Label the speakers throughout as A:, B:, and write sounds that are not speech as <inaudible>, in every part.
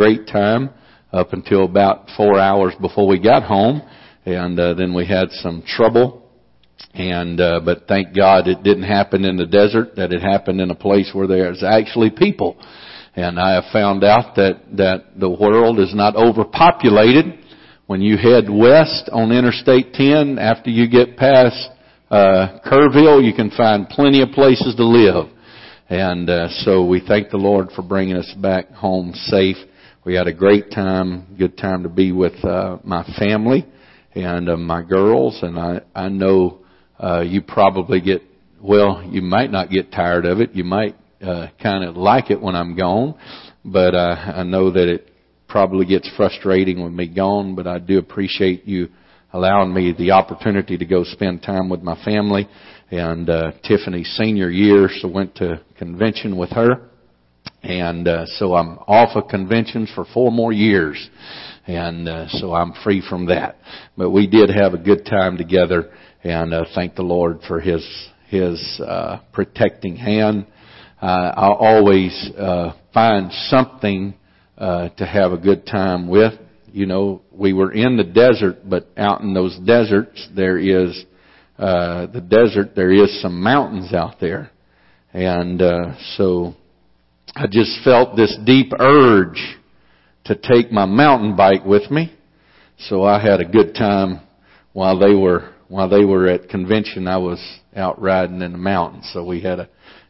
A: great time up until about four hours before we got home, and uh, then we had some trouble. And uh, but thank God it didn't happen in the desert; that it happened in a place where there's actually people. And I have found out that that the world is not overpopulated. When you head west on Interstate 10, after you get past uh, Kerrville, you can find plenty of places to live. And uh, so we thank the Lord for bringing us back home safe. We had a great time, good time to be with uh, my family and uh, my girls. And I I know uh, you probably get well. You might not get tired of it. You might uh, kind of like it when I'm gone, but uh, I know that it probably gets frustrating with me gone. But I do appreciate you allowing me the opportunity to go spend time with my family and uh, Tiffany's senior year, so went to convention with her. And uh, so I'm off of conventions for four more years, and uh, so I'm free from that. But we did have a good time together, and uh, thank the Lord for His His uh, protecting hand. Uh, I always uh, find something uh, to have a good time with. You know, we were in the desert, but out in those deserts there is uh, the desert, there is some mountains out there. And uh, so I just felt this deep urge to take my mountain bike with me. So I had a good time while they were while they were at convention. I was out riding in the mountains, so we had a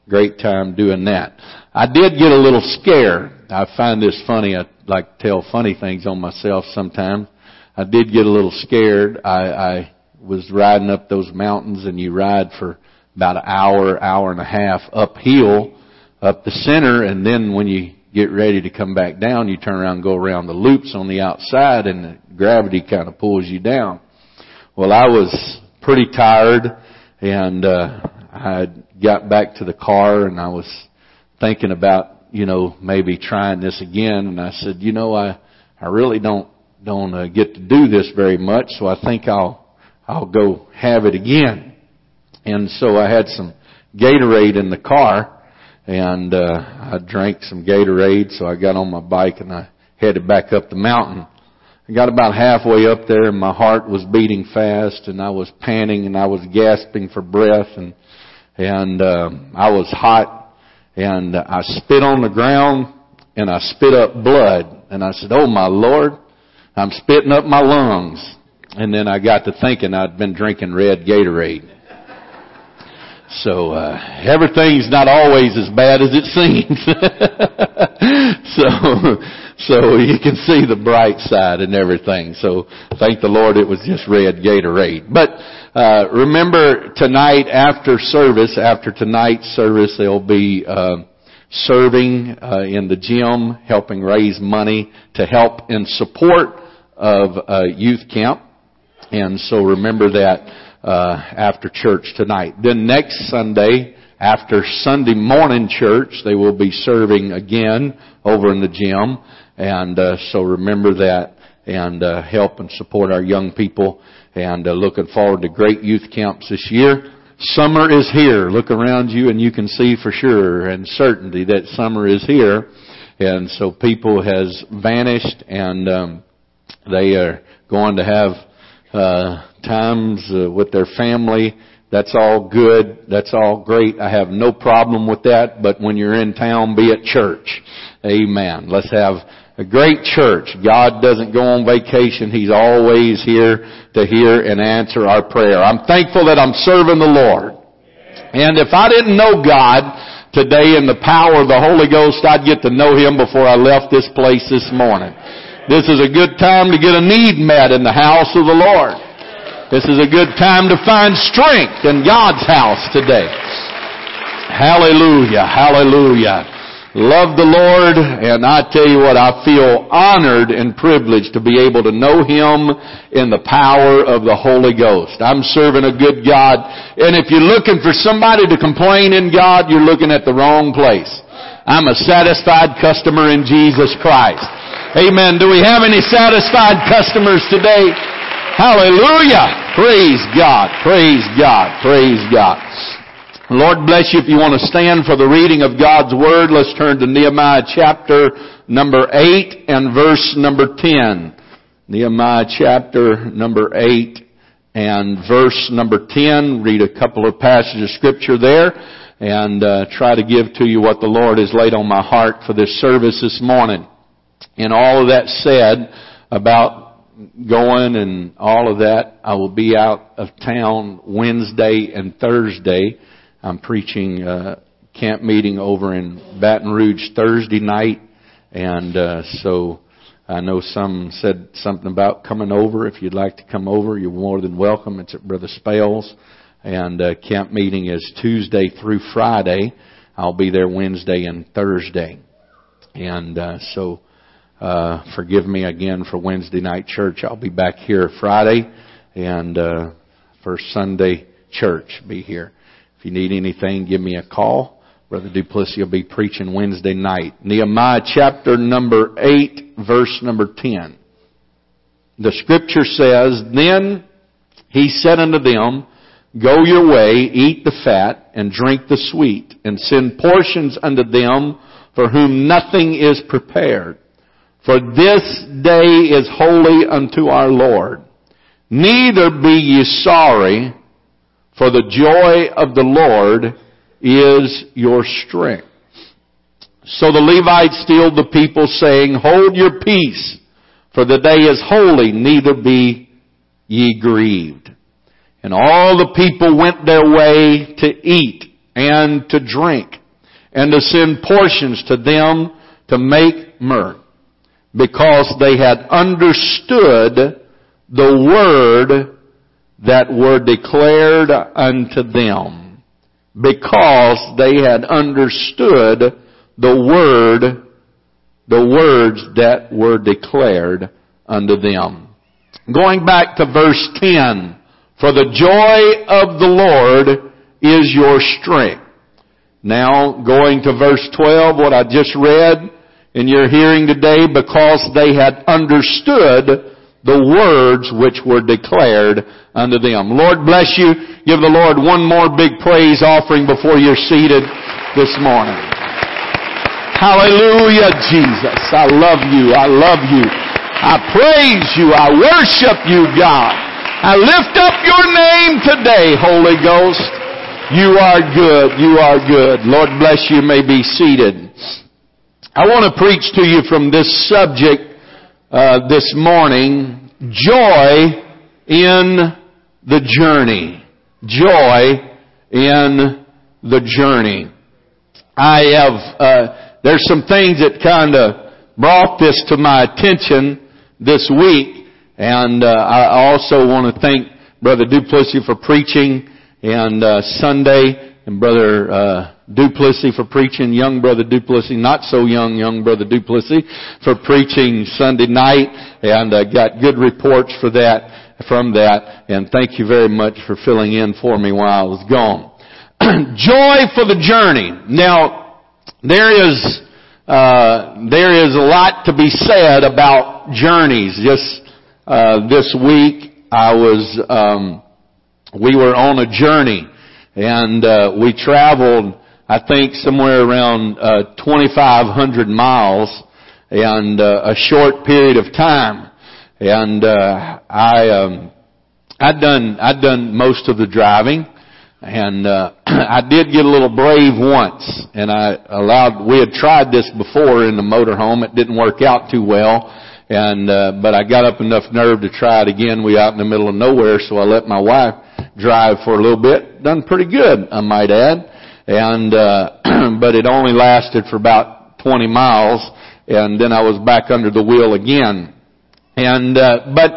A: great time doing that. I did get a little scared. I find this funny. I like to tell funny things on myself sometimes. I did get a little scared. I, I was riding up those mountains and you ride for about an hour, hour and a half uphill, up the center, and then when you get ready to come back down, you turn around and go around the loops on the outside and the gravity kind of pulls you down. Well, I was pretty tired and, uh, I got back to the car and I was thinking about, you know, maybe trying this again and I said, you know, I, I really don't, don't uh, get to do this very much, so I think I'll I'll go have it again. And so I had some Gatorade in the car and uh I drank some Gatorade so I got on my bike and I headed back up the mountain. I got about halfway up there and my heart was beating fast and I was panting and I was gasping for breath and and uh, I was hot and I spit on the ground and I spit up blood and I said, "Oh my Lord, I'm spitting up my lungs." And then I got to thinking I'd been drinking red Gatorade. So uh, everything's not always as bad as it <laughs> seems. so so you can see the bright side and everything. So thank the Lord it was just red Gatorade. But uh, remember tonight after service, after tonight's service, they'll be uh, serving uh, in the gym, helping raise money to help in support of uh, youth camp. And so remember that uh, after church tonight. Then next Sunday, after Sunday morning church, they will be serving again over in the gym. And uh, so remember that and uh, help and support our young people. And uh, looking forward to great youth camps this year. Summer is here. Look around you and you can see for sure and certainty that summer is here. And so people has vanished and um, they are going to have uh, times uh, with their family. That's all good. That's all great. I have no problem with that. But when you're in town, be at church. Amen. Let's have a great church. God doesn't go on vacation. He's always here to hear and answer our prayer. I'm thankful that I'm serving the Lord. And if I didn't know God today in the power of the Holy Ghost, I'd get to know Him before I left this place this morning. This is a good time to get a need met in the house of the Lord. This is a good time to find strength in God's house today. Hallelujah, hallelujah. Love the Lord, and I tell you what, I feel honored and privileged to be able to know Him in the power of the Holy Ghost. I'm serving a good God, and if you're looking for somebody to complain in God, you're looking at the wrong place. I'm a satisfied customer in Jesus Christ. Amen. Do we have any satisfied customers today? Hallelujah. Praise God. Praise God. Praise God. Lord bless you if you want to stand for the reading of God's Word. Let's turn to Nehemiah chapter number 8 and verse number 10. Nehemiah chapter number 8 and verse number 10. Read a couple of passages of scripture there and uh, try to give to you what the Lord has laid on my heart for this service this morning. And all of that said about going and all of that, I will be out of town Wednesday and Thursday. I'm preaching a camp meeting over in Baton Rouge Thursday night, and uh, so I know some said something about coming over. If you'd like to come over, you're more than welcome. It's at Brother Spales, and uh, camp meeting is Tuesday through Friday. I'll be there Wednesday and Thursday, and uh, so uh, forgive me again for Wednesday night church. I'll be back here Friday, and uh, for Sunday church be here. If you need anything, give me a call. Brother Duplessis will be preaching Wednesday night. Nehemiah chapter number 8 verse number 10. The scripture says, Then he said unto them, Go your way, eat the fat, and drink the sweet, and send portions unto them for whom nothing is prepared. For this day is holy unto our Lord. Neither be ye sorry, for the joy of the Lord is your strength. So the Levites stilled the people saying, Hold your peace, for the day is holy, neither be ye grieved. And all the people went their way to eat and to drink and to send portions to them to make mirth because they had understood the word that were declared unto them because they had understood the word, the words that were declared unto them. Going back to verse 10, for the joy of the Lord is your strength. Now, going to verse 12, what I just read in your hearing today, because they had understood the words which were declared unto them. Lord bless you. Give the Lord one more big praise offering before you're seated this morning. Hallelujah, Jesus. I love you. I love you. I praise you. I worship you, God. I lift up your name today, Holy Ghost. You are good. You are good. Lord bless you. May be seated. I want to preach to you from this subject uh, this morning, joy in the journey. Joy in the journey. I have, uh, there's some things that kind of brought this to my attention this week, and uh, I also want to thank Brother Duplessis for preaching and uh, Sunday, and Brother uh, Duplessis for preaching, young brother Duplessis, not so young, young brother Duplessis for preaching Sunday night, and uh, got good reports for that, from that, and thank you very much for filling in for me while I was gone. <clears throat> Joy for the journey. Now, there is, uh, there is a lot to be said about journeys. Just, uh, this week, I was, um, we were on a journey, and, uh, we traveled I think somewhere around uh, 2,500 miles and uh, a short period of time. And uh, I, um, I'd done I'd done most of the driving, and uh, <clears throat> I did get a little brave once, and I allowed. We had tried this before in the motorhome. It didn't work out too well, and uh, but I got up enough nerve to try it again. We out in the middle of nowhere, so I let my wife drive for a little bit. Done pretty good, I might add and uh, <clears throat> but it only lasted for about 20 miles, and then I was back under the wheel again. And uh, but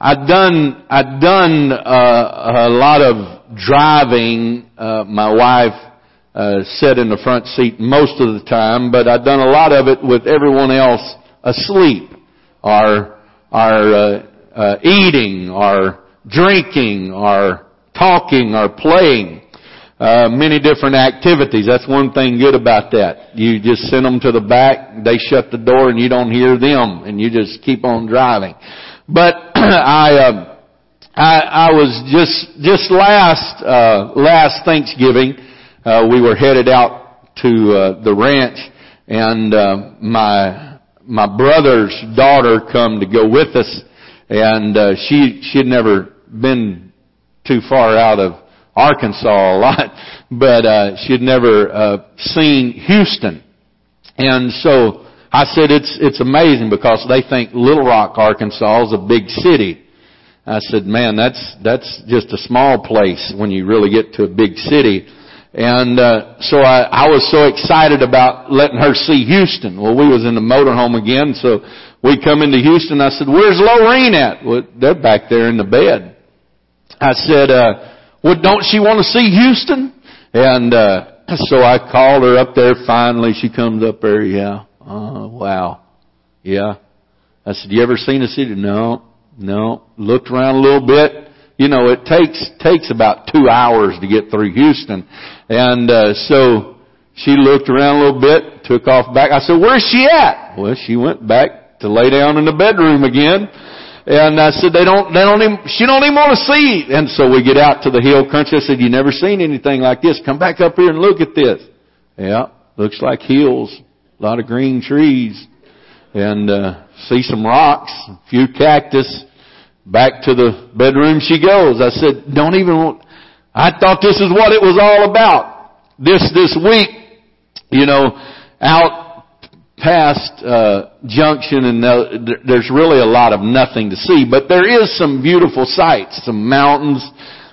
A: I'd done I'd done uh, a lot of driving. Uh, my wife uh, sat in the front seat most of the time, but I'd done a lot of it with everyone else asleep, or or uh, uh, eating, or drinking, or talking, or playing uh, many different activities. That's one thing good about that. You just send them to the back, they shut the door, and you don't hear them, and you just keep on driving. But <clears throat> I, uh, I, I was just just last uh, last Thanksgiving. Uh, we were headed out to uh, the ranch, and uh, my my brother's daughter come to go with us, and uh, she she had never been too far out of Arkansas a lot, but uh, she had never uh, seen Houston, and so I said it's it's amazing because they think Little Rock, Arkansas is a big city. I said, man, that's that's just a small place when you really get to a big city. And uh, so I, I was so excited about letting her see Houston. Well, we was in the motorhome again, so we come into Houston. I said, "Where's Lorraine at?" Well, they're back there in the bed. I said, uh, "Well, don't she want to see Houston?" And uh, so I called her up there. Finally, she comes up there. Yeah. Oh, wow. Yeah. I said, "You ever seen a city?" No. No. Looked around a little bit you know, it takes takes about two hours to get through Houston, and uh, so she looked around a little bit, took off back. I said, "Where's she at?" Well, she went back to lay down in the bedroom again. And I said, they don't, they don't even, she don't even want to see. And so we get out to the hill country. I said, you never seen anything like this. Come back up here and look at this. Yeah, looks like hills, a lot of green trees, and uh, see some rocks, a few cactus. Back to the bedroom she goes. I said, don't even, want, I thought this is what it was all about. This, this week, you know, out past, uh, Junction and the, there's really a lot of nothing to see, but there is some beautiful sights, some mountains,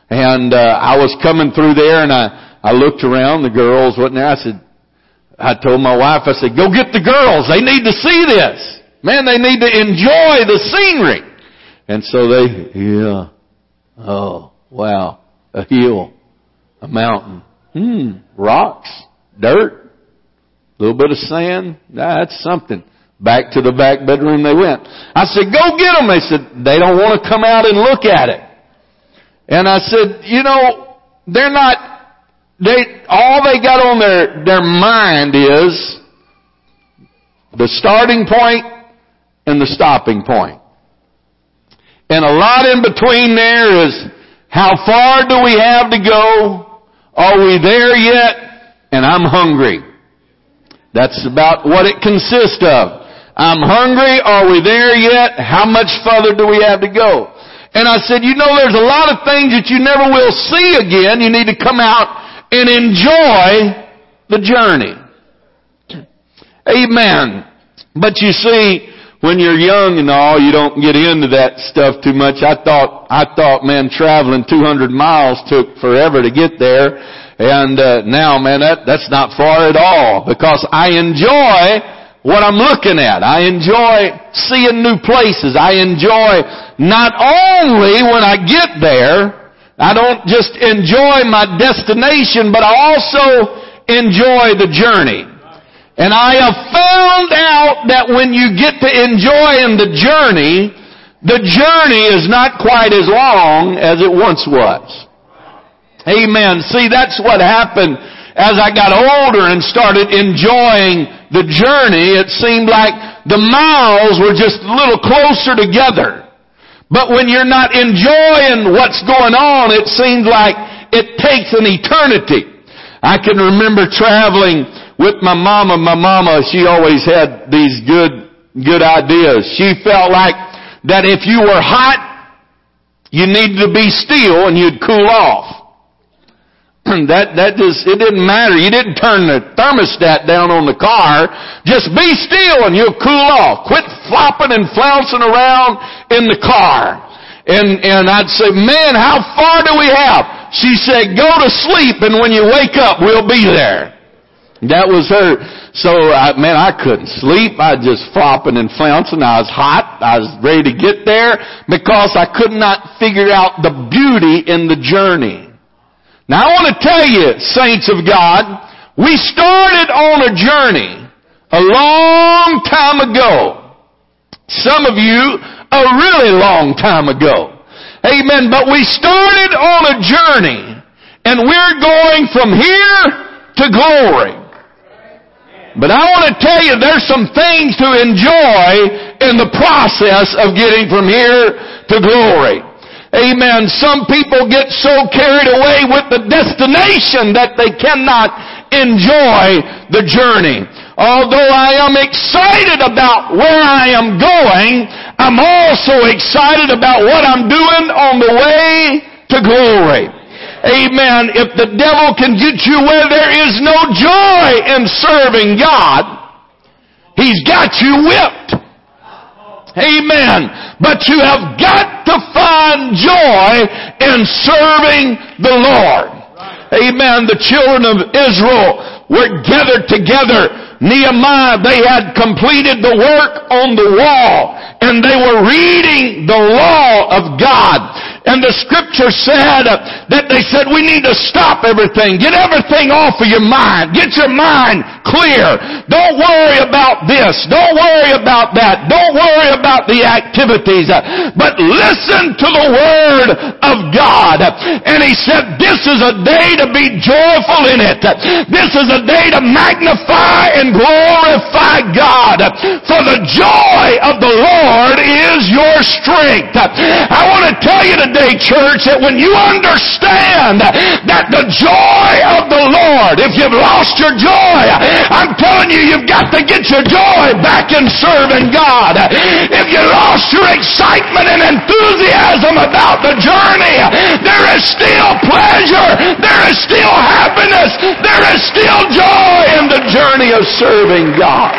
A: and, uh, I was coming through there and I, I looked around, the girls wasn't there. I said, I told my wife, I said, go get the girls. They need to see this. Man, they need to enjoy the scenery. And so they, yeah, oh, wow, a hill, a mountain, hmm, rocks, dirt, a little bit of sand, that's something. Back to the back bedroom they went. I said, go get them. They said, they don't want to come out and look at it. And I said, you know, they're not, they, all they got on their, their mind is the starting point and the stopping point. And a lot in between there is how far do we have to go? Are we there yet? And I'm hungry. That's about what it consists of. I'm hungry. Are we there yet? How much further do we have to go? And I said, you know, there's a lot of things that you never will see again. You need to come out and enjoy the journey. Amen. But you see, when you're young and all, you don't get into that stuff too much. I thought, I thought, man, traveling 200 miles took forever to get there. And, uh, now, man, that, that's not far at all because I enjoy what I'm looking at. I enjoy seeing new places. I enjoy not only when I get there, I don't just enjoy my destination, but I also enjoy the journey. And I have found out that when you get to enjoying the journey, the journey is not quite as long as it once was. Amen. See, that's what happened as I got older and started enjoying the journey. It seemed like the miles were just a little closer together. But when you're not enjoying what's going on, it seems like it takes an eternity. I can remember traveling with my mama, my mama, she always had these good, good ideas. She felt like that if you were hot, you needed to be still and you'd cool off. <clears throat> that, that just, it didn't matter. You didn't turn the thermostat down on the car. Just be still and you'll cool off. Quit flopping and flouncing around in the car. And, and I'd say, man, how far do we have? She said, go to sleep and when you wake up, we'll be there. That was her. So, I, man, I couldn't sleep. I was just flopping and flouncing. I was hot. I was ready to get there because I could not figure out the beauty in the journey. Now I want to tell you, saints of God, we started on a journey a long time ago. Some of you, a really long time ago. Amen. But we started on a journey and we're going from here to glory. But I want to tell you there's some things to enjoy in the process of getting from here to glory. Amen. Some people get so carried away with the destination that they cannot enjoy the journey. Although I am excited about where I am going, I'm also excited about what I'm doing on the way to glory. Amen. If the devil can get you where there is no joy in serving God, he's got you whipped. Amen. But you have got to find joy in serving the Lord. Amen. The children of Israel were gathered together Nehemiah, they had completed the work on the wall and they were reading the law of God. And the scripture said that they said we need to stop everything. Get everything off of your mind. Get your mind clear. Don't worry about this. Don't worry about that. Don't worry about the activities. But listen to the word of God. And he said this is a day to be joyful in it. This is a day to magnify and glorify God. For the joy of the Lord is your strength. I want to tell you today today, church, that when you understand that the joy of the Lord, if you've lost your joy, I'm telling you, you've got to get your joy back in serving God. If you lost your excitement and enthusiasm about the journey, there is still pleasure, there is still happiness, there is still joy in the journey of serving God.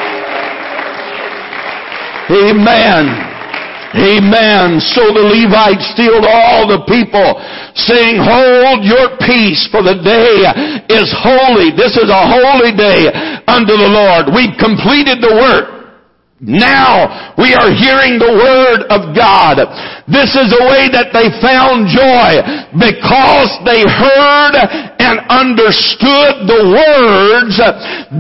A: Amen. Amen. So the Levites stilled all the people, saying, Hold your peace, for the day is holy. This is a holy day unto the Lord. We've completed the work. Now we are hearing the word of God. This is a way that they found joy because they heard and understood the words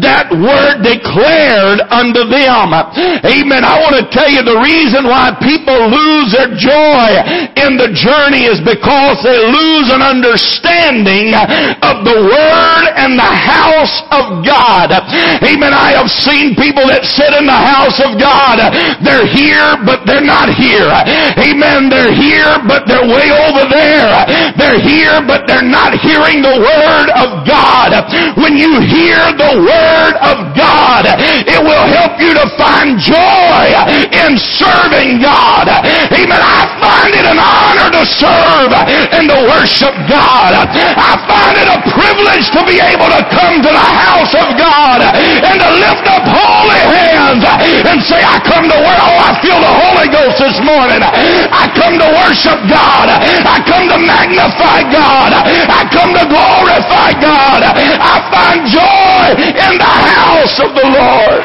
A: that were declared unto them. Amen. I want to tell you the reason why people lose their joy in the journey is because they lose an understanding of the word and the house of God. Amen. I have seen people that sit in the house of God. They're here, but they're not here. Amen. They're here, but they're way over there. They're here, but they're not hearing the Word of God. When you hear the Word of God, it will help you to find joy in serving God. Amen. I find it an honor to serve and to worship God. I find it a privilege to be able to come to the house of God and to lift up holy hands and say, I come to where, oh, I feel the Holy Ghost this morning. I come to worship God. I come to magnify God. I come to glorify God. I find joy in the house of the Lord.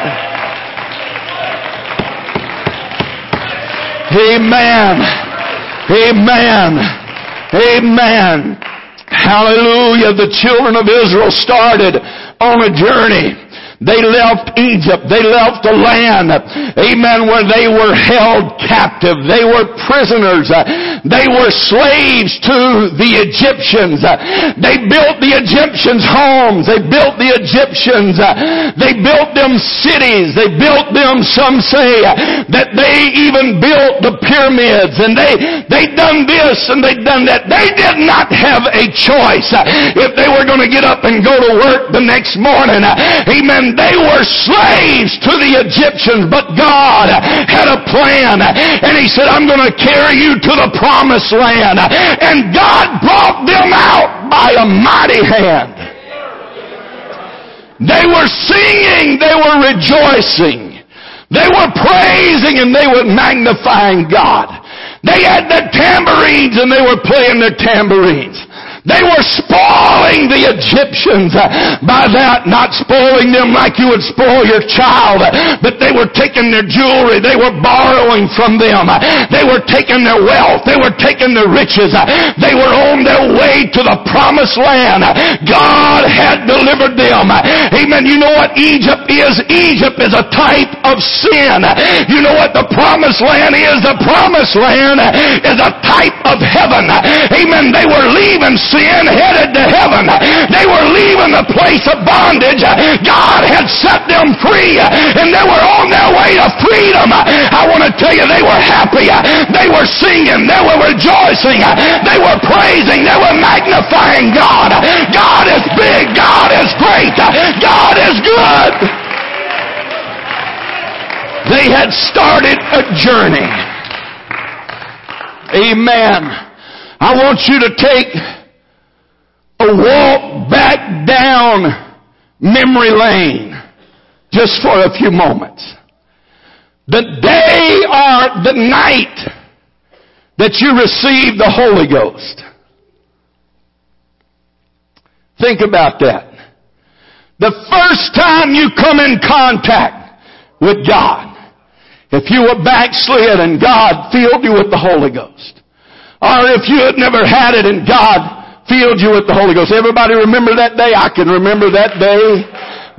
A: Amen. Amen. Amen. Hallelujah. The children of Israel started on a journey. They left Egypt. They left the land, amen, where they were held captive. They were prisoners. They were slaves to the Egyptians. They built the Egyptians homes. They built the Egyptians. They built them cities. They built them, some say, that they even built the pyramids and they, they done this and they done that. They did not have a choice if they were going to get up and go to work the next morning. Amen they were slaves to the Egyptians, but God had a plan. And He said, I'm going to carry you to the promised land. And God brought them out by a mighty hand. They were singing, they were rejoicing. They were praising and they were magnifying God. They had their tambourines and they were playing their tambourines. They were spoiling the Egyptians by that, not spoiling them like you would spoil your child, but they were taking their jewelry, they were borrowing from them, they were taking their wealth, they were taking their riches, they were on their way to the promised land. God had delivered them. Amen. You know what Egypt is? Egypt is a type of sin. You know what the promised land is? The promised land is a type of heaven. Amen. They were leaving sin headed to heaven. They were leaving the place of bondage. God had set them free and they were on their way to freedom. I want to tell you they were happy. They were
B: singing, they were rejoicing, they were praising, they were magnifying God. God is big, God is great, God is good. They had started a journey. Amen. I want you to take a walk back down memory lane just for a few moments. The day or the night that you received the Holy Ghost. Think about that. The first time you come in contact with God. If you were backslid and God filled you with the Holy Ghost. Or if you had never had it and God filled you with the Holy Ghost. Everybody remember that day? I can remember that day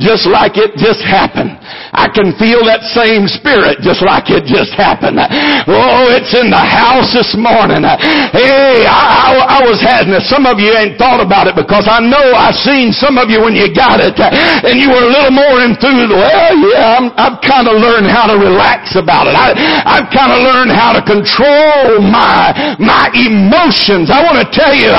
B: just like it just happened. I can feel that same spirit just like it just happened. Oh, it's in the house this morning. Hey, I, I, I was having. Some of you ain't thought about it because I know I've seen some of you when you got it and you were a little more enthused. Well, yeah, I'm, I've kind of learned how to relax about it. I, I've kind of learned how to control my, my emotions. I want to tell you,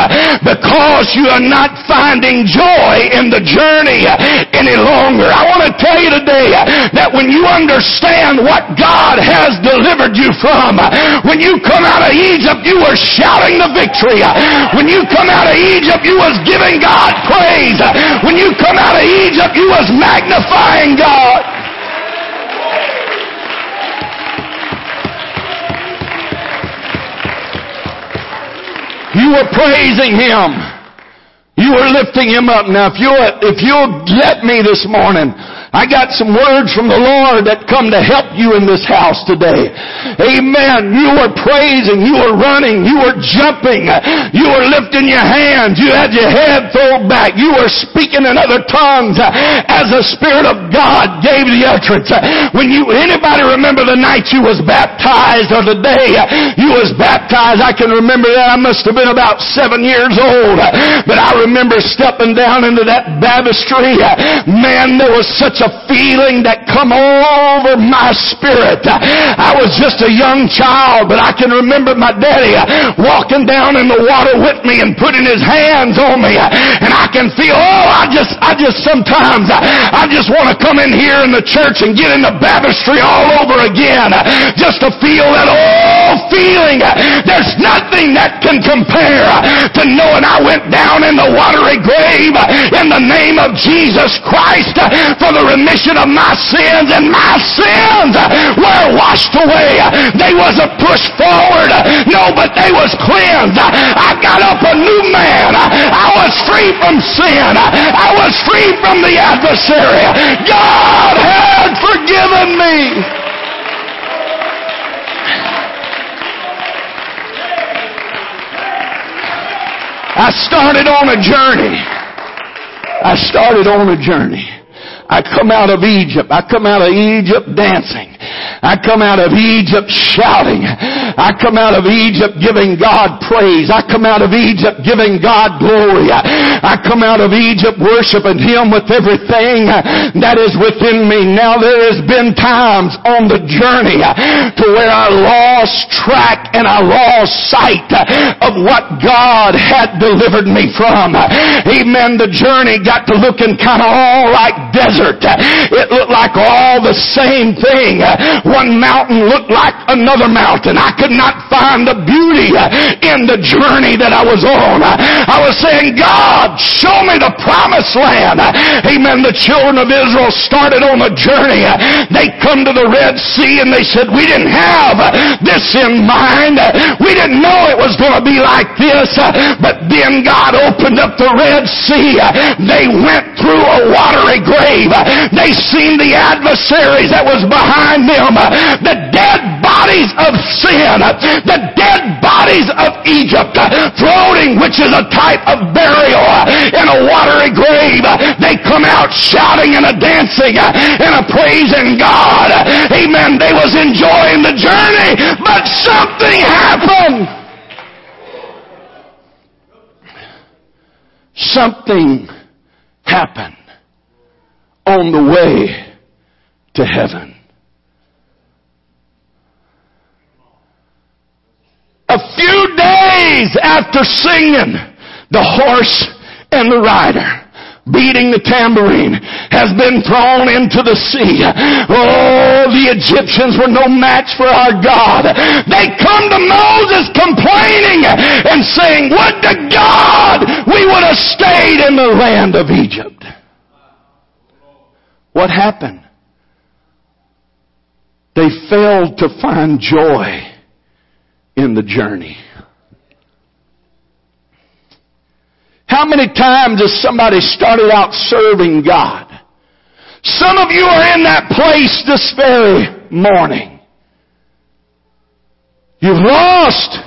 B: because you are not finding joy in the journey any longer. I want to tell you today that when you understand what God has delivered you from, when you come out of Egypt, you were shouting the victory. When you come out of Egypt, you was giving God praise. When you come out of Egypt, you was magnifying God. You were praising Him. You are lifting him up. Now if you'll, if you'll let me this morning, I got some words from the Lord that come to help you in this house today. Amen. You were praising, you were running, you were jumping, you were lifting your hands, you had your head thrown back, you were speaking in other tongues as the Spirit of God gave the utterance. When you, anybody remember the night you was baptized or the day you was baptized? I can remember that. I must have been about seven years old. But I remember stepping down into that baptistry. Man, there was such a feeling that come over my spirit. I was just a young child, but I can remember my daddy walking down in the water with me and putting his hands on me. And I can feel, oh, I just, I just sometimes, I just want to come in here in the church and get in the baptistry all over again. Just to feel that old feeling. There's nothing that can compare to knowing I went down in the watery grave in the name of Jesus Christ for the remission of my sins and my sins were washed away. They wasn't pushed forward. No, but they was cleansed. I got up a new man. I was free from sin. I was free from the adversary. God had forgiven me. I started on a journey. I started on a journey. I come out of Egypt. I come out of Egypt dancing. I come out of Egypt shouting. I come out of Egypt giving God praise. I come out of Egypt giving God glory. I come out of Egypt worshiping Him with everything that is within me. Now there has been times on the journey to where I lost track and I lost sight of what God had delivered me from. Amen. The journey got to looking kind of all like desert. It looked like all the same thing one mountain looked like another mountain. I could not find the beauty in the journey that I was on. I was saying, God, show me the promised land. Amen. The children of Israel started on a journey. They come to the Red Sea and they said, we didn't have this in mind. We didn't know it was going to be like this. But then God opened up the Red Sea. They went through a watery grave. They seen the adversaries that was behind them the dead bodies of sin, the dead bodies of Egypt, floating, which is a type of burial in a watery grave. They come out shouting and a dancing and a praising God. Amen. They was enjoying the journey, but something happened. Something happened on the way to heaven. Days after singing, the horse and the rider beating the tambourine has been thrown into the sea. Oh, the Egyptians were no match for our God. They come to Moses complaining and saying, would to God we would have stayed in the land of Egypt. What happened? They failed to find joy in the journey. How many times has somebody started out serving God? Some of you are in that place this very morning. You've lost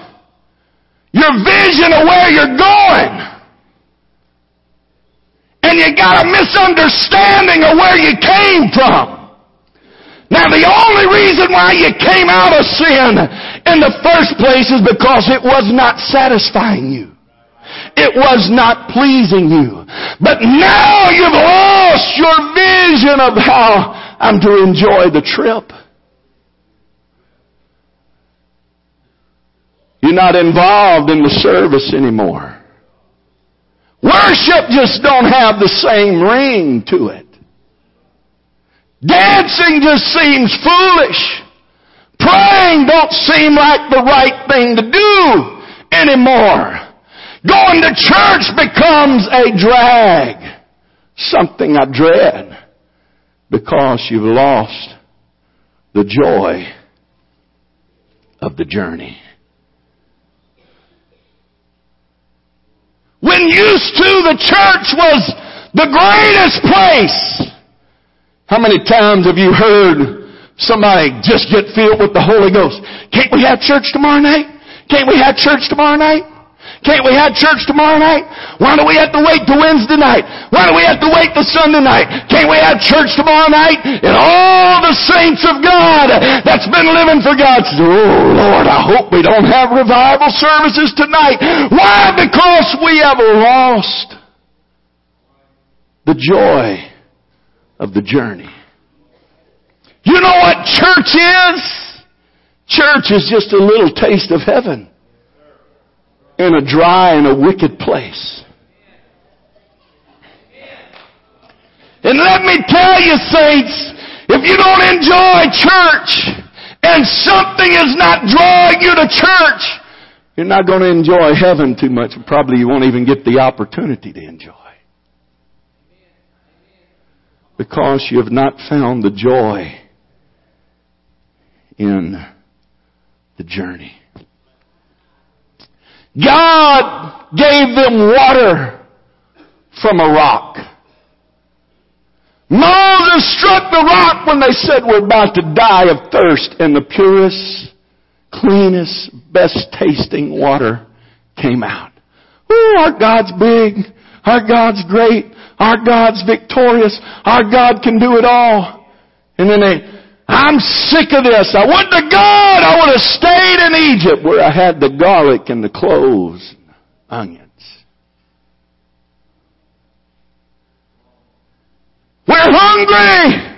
B: your vision of where you're going. And you got a misunderstanding of where you came from. Now the only reason why you came out of sin in the first place is because it was not satisfying you. It was not pleasing you. But now you've lost your vision of how I'm to enjoy the trip. You're not involved in the service anymore. Worship just don't have the same ring to it. Dancing just seems foolish. Praying don't seem like the right thing to do anymore. Going to church becomes a drag. Something I dread because you've lost the joy of the journey. When used to the church was the greatest place. How many times have you heard somebody just get filled with the Holy Ghost? Can't we have church tomorrow night? Can't we have church tomorrow night? Can't we have church tomorrow night? Why do we have to wait till Wednesday night? Why do we have to wait till Sunday night? Can't we have church tomorrow night? And all the saints of God that's been living for God says, Oh Lord, I hope we don't have revival services tonight. Why? Because we have lost the joy of the journey. You know what church is? Church is just a little taste of heaven in a dry and a wicked place. And let me tell you, saints, if you don't enjoy church and something is not drawing you to church, you're not going to enjoy heaven too much. Probably you won't even get the opportunity to enjoy. Because you have not found the joy in the journey. God gave them water from a rock. Moses struck the rock when they said we're about to die of thirst and the purest, cleanest, best tasting water came out. Ooh, our God's big. Our God's great. Our God's victorious. Our God can do it all. And then they I'm sick of this. I went to God. I would have stayed in Egypt where I had the garlic and the cloves, and onions. We're hungry.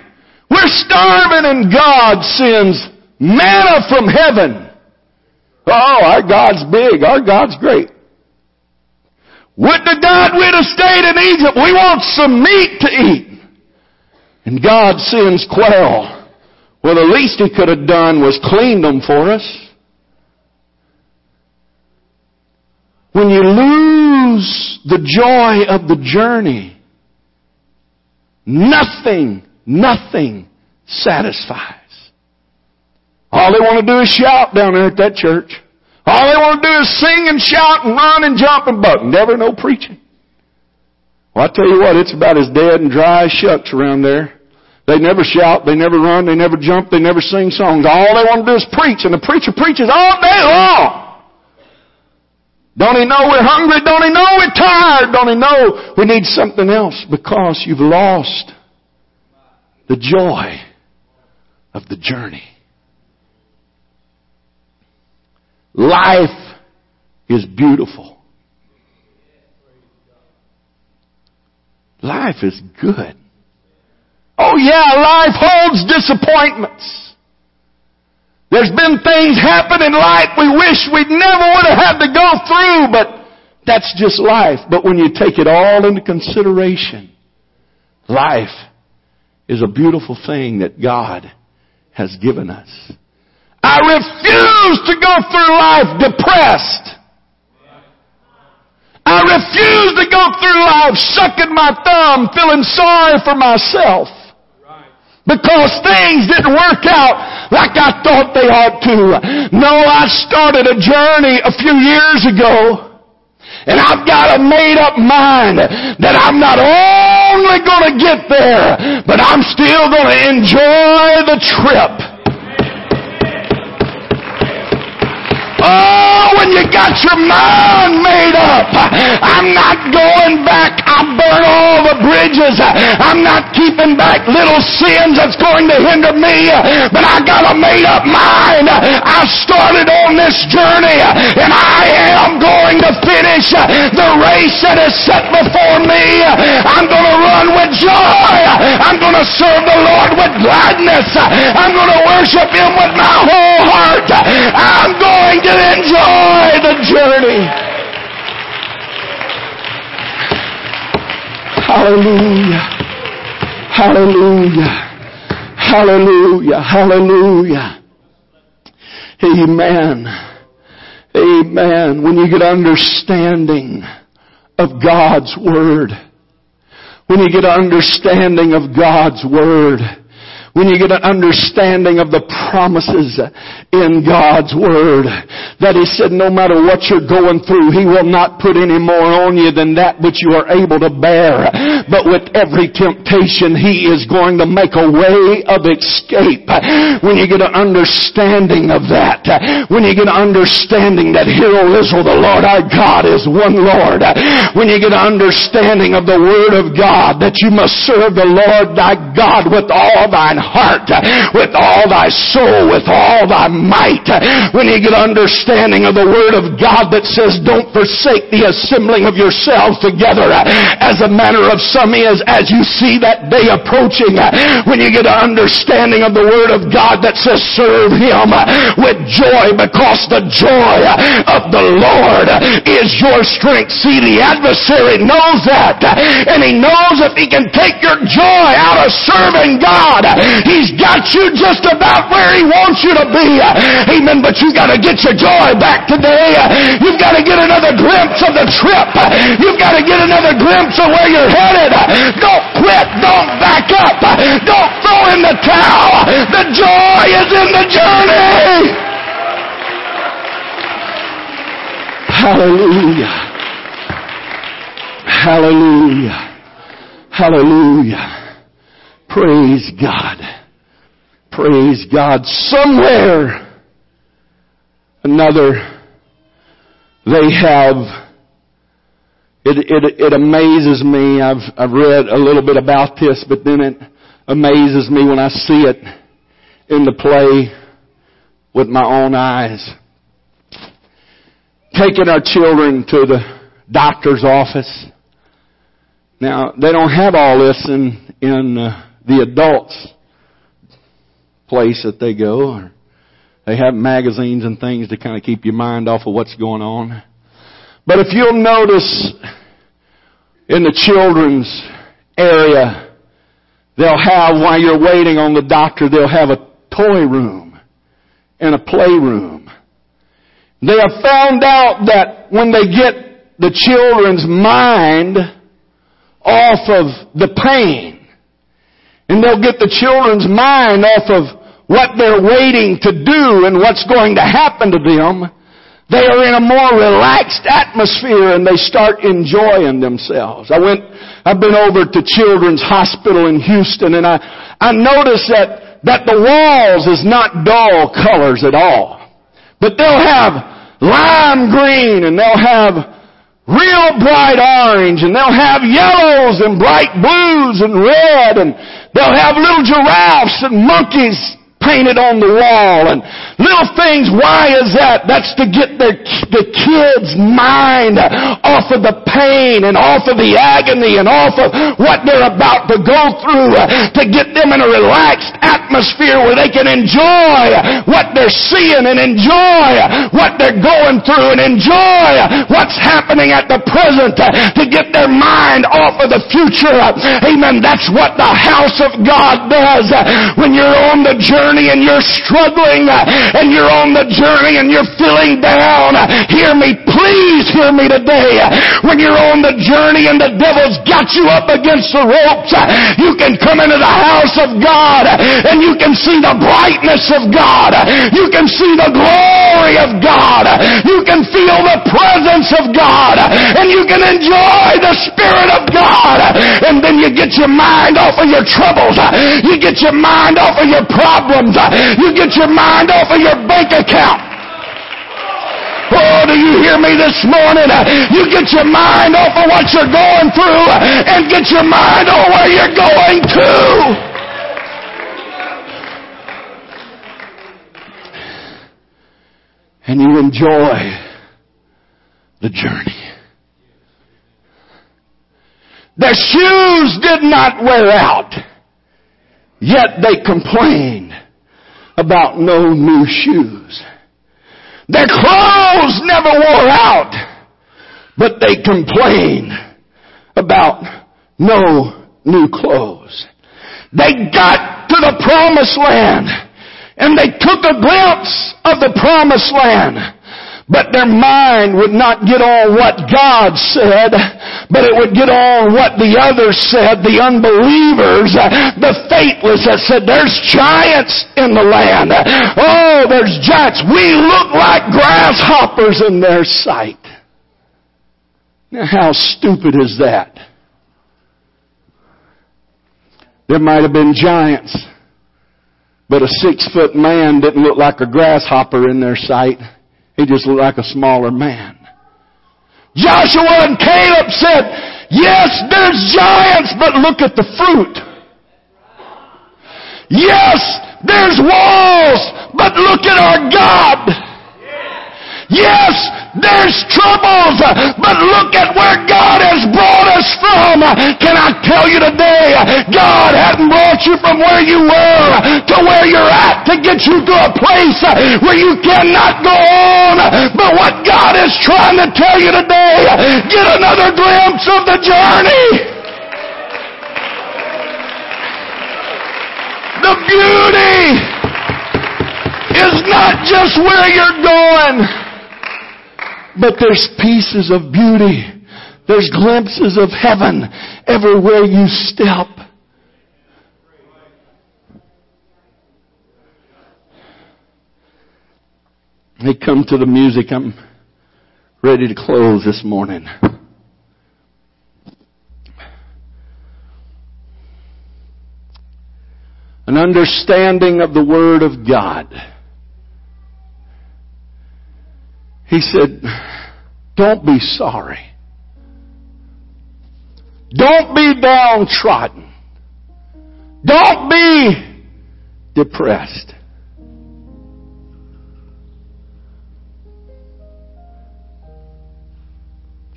B: We're starving and God sends manna from heaven. Oh, our God's big. Our God's great. Would to God we'd have stayed in Egypt. We want some meat to eat. And God sends quail. Well, the least he could have done was clean them for us. When you lose the joy of the journey, nothing, nothing satisfies. All they want to do is shout down there at that church. All they want to do is sing and shout and run and jump and buck. Never no preaching. Well, I tell you what, it's about as dead and dry as shucks around there. They never shout, they never run, they never jump, they never sing songs. All they want to do is preach, and the preacher preaches all day long. Don't he know we're hungry? Don't he know we're tired? Don't he know we need something else? Because you've lost the joy of the journey. Life is beautiful. Life is good. Oh yeah, life holds disappointments. There's been things happen in life we wish we never would have had to go through, but that's just life. But when you take it all into consideration, life is a beautiful thing that God has given us. I refuse to go through life depressed. I refuse to go through life sucking my thumb, feeling sorry for myself. Because things didn't work out like I thought they ought to. No, I started a journey a few years ago. And I've got a made up mind that I'm not only gonna get there, but I'm still gonna enjoy the trip. Oh, when you got your mind made up, I'm not going back. I burn all the bridges. I'm not keeping back little sins that's going to hinder me. But I got a made up mind. I started on this journey and I am going to finish the race that is set before me. I'm going to run with joy. I'm going to serve the Lord with gladness. I'm going to worship Him with my whole heart. I'm going to enjoy the journey. Hallelujah. Hallelujah. Hallelujah. Hallelujah. Amen. Amen. When you get understanding of God's Word, when you get understanding of God's Word, when you get an understanding of the promises in God's Word, that He said no matter what you're going through, He will not put any more on you than that which you are able to bear. But with every temptation, He is going to make a way of escape. When you get an understanding of that, when you get an understanding that Hear, O Israel, the Lord our God is one Lord. When you get an understanding of the Word of God, that you must serve the Lord thy God with all thine heart, uh, with all thy soul, with all thy might. Uh, when you get understanding of the Word of God that says, don't forsake the assembling of yourselves together uh, as a manner of some is as you see that day approaching. When you get an understanding of the Word of God that says, serve Him with joy because the joy of the Lord is your strength. See, the adversary knows that and he knows if he can take your joy out of serving God, He's got you just about where He wants you to be. Amen. But you got to get your joy back today. You've got to get another glimpse of the trip. You've got to get another glimpse of where you're headed. Don't quit. Don't back up. Don't throw in the towel. The joy is in the journey. Hallelujah. Hallelujah. Hallelujah. Praise God. Praise God. Somewhere, another, they have, it, it, it amazes me. I've, I've read a little bit about this, but then it amazes me when I see it in the play with my own eyes. Taking our children to the doctor's office. Now, they don't have all this in, in, uh, the adults place that they go they have magazines and things to kind of keep your mind off of what's going on. But if you'll notice in the children's area, they'll have, while you're waiting on the doctor, they'll have a toy room and a playroom. They have found out that when they get the children's mind off of the pain, and they'll get the children's mind off of what they're waiting to do and what's going to happen to them. They are in a more relaxed atmosphere and they start enjoying themselves. I went, I've been over to Children's Hospital in Houston and I, I noticed that, that the walls is not dull colors at all. But they'll have lime green and they'll have real bright orange and they'll have yellows and bright blues and red and they'll have little giraffes and monkeys painted on the wall and little things. Why is that? That's to get their, the kids' mind off of the pain and off of the agony and off of what they're about to go through uh, to get them in a relaxed atmosphere where they can enjoy what they're seeing and enjoy what they're going through and enjoy what's happening at the present uh, to get their mind off of the future. Amen. That's what the house of God does uh, when you're on the journey journey and you're struggling uh, and you're on the journey and you're feeling down, uh, hear me, please hear me today. Uh, when you're on the journey and the devil's got you up against the ropes, you can come into the house of God and you can see the brightness of God. You can see the glory of God. You can feel the presence of God and you can enjoy the Spirit of God. And then you get your mind off of your troubles. You get your mind off of your problems problems. Uh, you get your mind off of your bank account. Oh, do you hear me this morning? Uh, you get your mind off of what you're going through uh, and get your mind on where you're going to. And you enjoy the journey. Their shoes did not wear out, yet they complained about no new shoes. Their clothes never wore out, but they complained about no new clothes. They got to the promised land and they took a glimpse of the promised land but their mind would not get on what God said, but it would get on what the others said, the unbelievers, uh, the faithless that said, there's giants in the land. Oh, there's giants. We look like grasshoppers in their sight. Now how stupid is that? There might have been giants, but a six foot man didn't look like a grasshopper in their sight. He just looked like a smaller man. Joshua and Caleb said, yes, there's giants, but look at the fruit. Yes, there's walls, but look at our God. Yes, there's troubles, but look at where God has brought us from. Can I tell you today, God hadn't brought you from where you were to where you're at to get you to a place where you cannot go on. But what God is trying to tell you today, get another glimpse of the journey. The beauty is not just where you're going. But there's pieces of beauty. There's glimpses of heaven everywhere you step. They come to the music. I'm ready to close this morning. An understanding of the Word of God. He said, don't be sorry. Don't be downtrodden. Don't be depressed.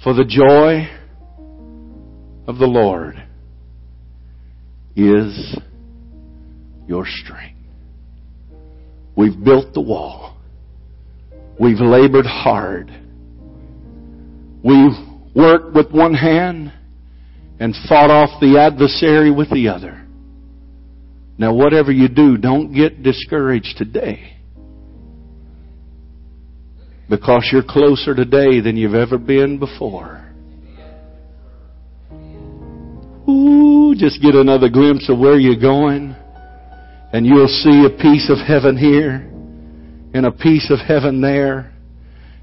B: For the joy of the Lord is your strength. We've built the wall. We've labored hard. We've worked with one hand and fought off the adversary with the other. Now, whatever you do, don't get discouraged today. Because you're closer today than you've ever been before. Ooh, just get another glimpse of where you're going, and you'll see a piece of heaven here and a piece of heaven there.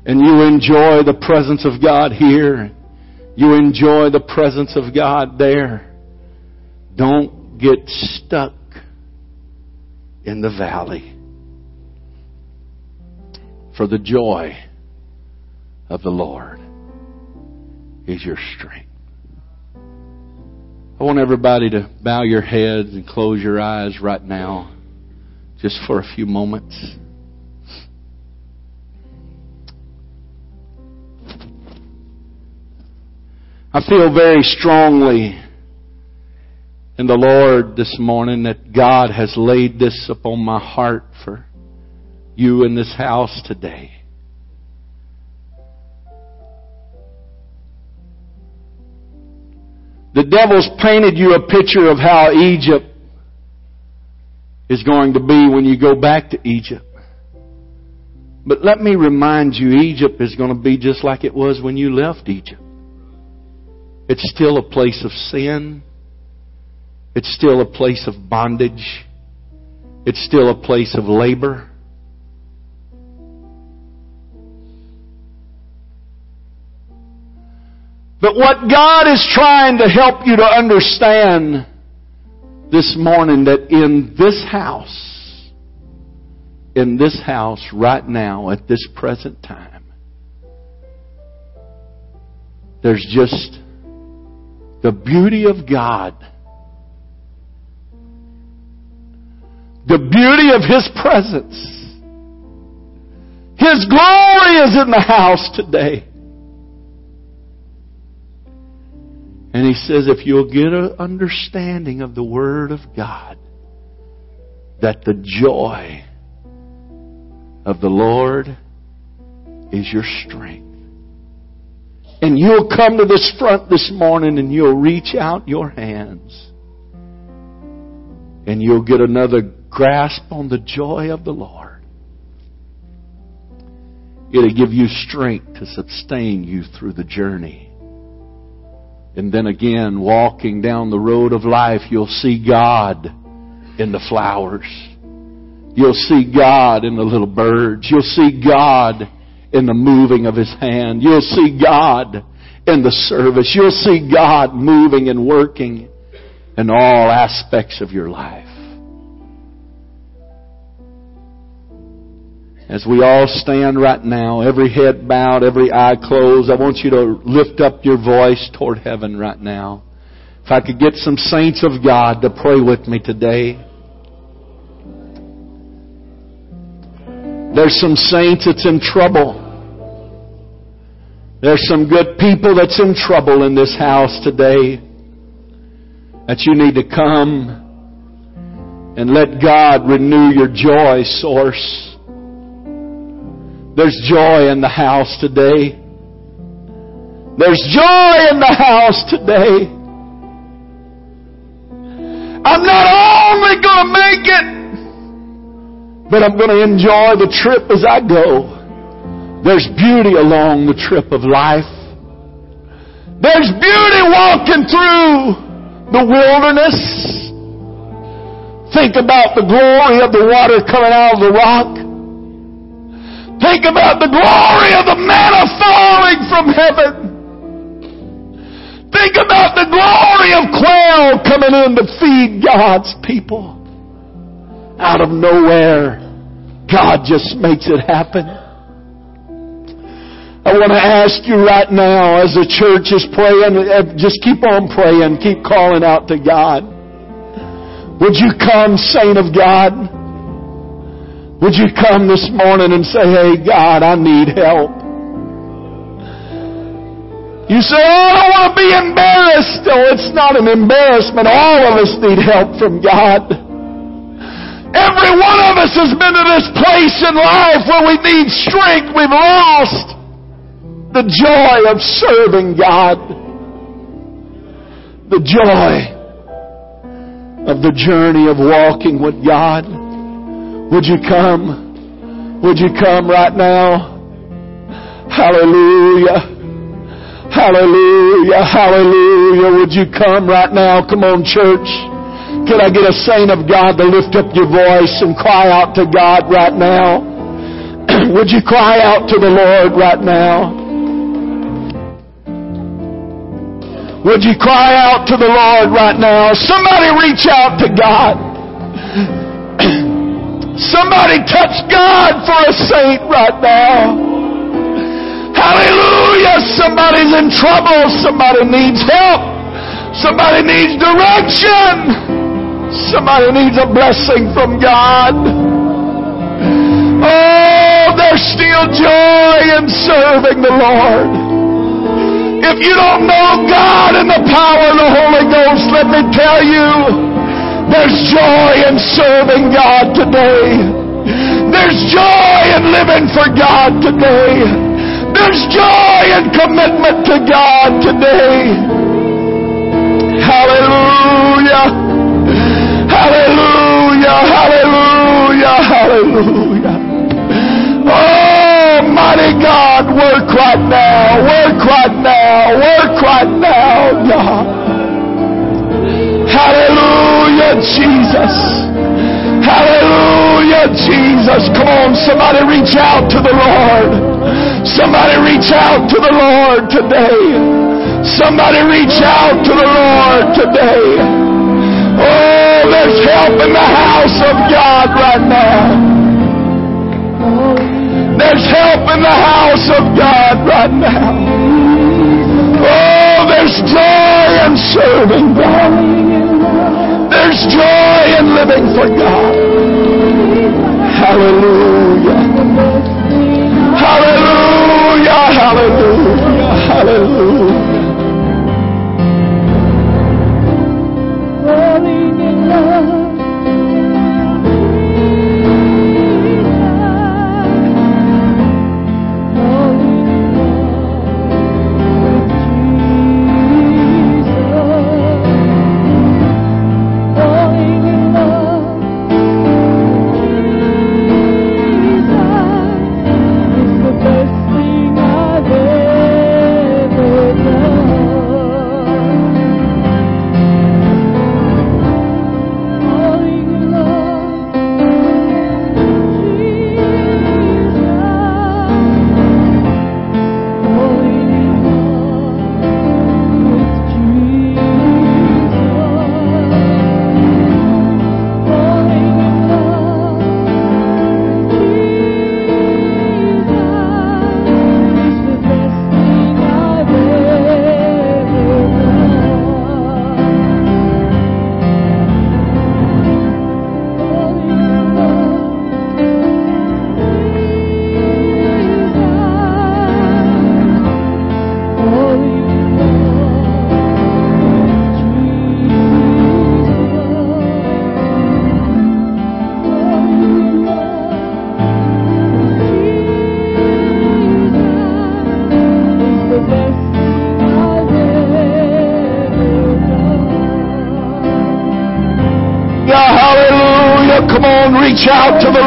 B: And you enjoy the presence of God here. You enjoy the presence of God there. Don't get stuck in the valley. For the joy of the Lord is your strength. I want everybody to bow your heads and close your eyes right now. just for a few moments. I feel very strongly in the Lord this morning that God has laid this upon my heart for you in this house today. The devil's painted you a picture of how Egypt is going to be when you go back to Egypt. But let me remind you, Egypt is going to be just like it was when you left Egypt. It's still a place of sin. It's still a place of bondage. It's still a place of labor. But what God is trying to help you to understand this morning that in this house, in this house right now at this present time, there's just the beauty of God. The beauty of His presence. His glory is in the house today. And he says, if you'll get an understanding of the Word of God, that the joy of the Lord is your strength. And you'll come to this front this morning and you'll reach out your hands. And you'll get another grasp on the joy of the Lord. It'll give you strength to sustain you through the journey. And then again, walking down the road of life, you'll see God in the flowers. You'll see God in the little birds. You'll see God in the moving of His hand. You'll see God in the service. You'll see God moving and working in all aspects of your life. As we all stand right now, every head bowed, every eye closed, I want you to lift up your voice toward heaven right now. If I could get some saints of God to pray with me today. There's some saints that's in trouble. There's some good people that's in trouble in this house today that you need to come and let God renew your joy source. There's joy in the house today. There's joy in the house today. I'm not only going to make it, but I'm going to enjoy the trip as I go. There's beauty along the trip of life. There's beauty walking through the wilderness. Think about the glory of the water coming out of the rock. Think about the glory of the manna falling from heaven. Think about the glory of quail coming in to feed God's people. Out of nowhere, God just makes it happen. I want to ask you right now, as the church is praying, eh, just keep on praying, keep calling out to God. Would you come, saint of God? Would you come this morning and say, Hey, God, I need help? You say, Oh, I don't want to be embarrassed. Oh, it's not an embarrassment. All of us need help from God. Every one of us has been to this place in life where we need strength. We've lost the joy of serving God. The joy of the journey of walking with God. Would you come? Would you come right now? Hallelujah. Hallelujah. Hallelujah. Would you come right now? Come on, church. Can I get a saint of God to lift up your voice and cry out to God right now? <clears throat> Would you cry out to the Lord right now? Would you cry out to the Lord right now? Somebody reach out to God. <clears throat> Somebody touch God for a saint right now. Hallelujah. Somebody's in trouble. Somebody needs help. Somebody needs direction. Somebody needs a blessing from God. Oh, there's still joy in serving the Lord. If you don't know God and the power of the Holy Ghost, let me tell you, there's joy in serving God today. There's joy in living for God today. There's joy and right now, God. Hallelujah, Jesus. Hallelujah, Jesus. Come on, somebody reach out to the Lord. Somebody reach out to the Lord today. Somebody reach out to the Lord today. Oh, there's help in the house of God right now. There's help in the house of God right now. Oh, there's joy in serving God. There's joy in living for God. Hallelujah. Hallelujah. Hallelujah. Hallelujah. Reach out to the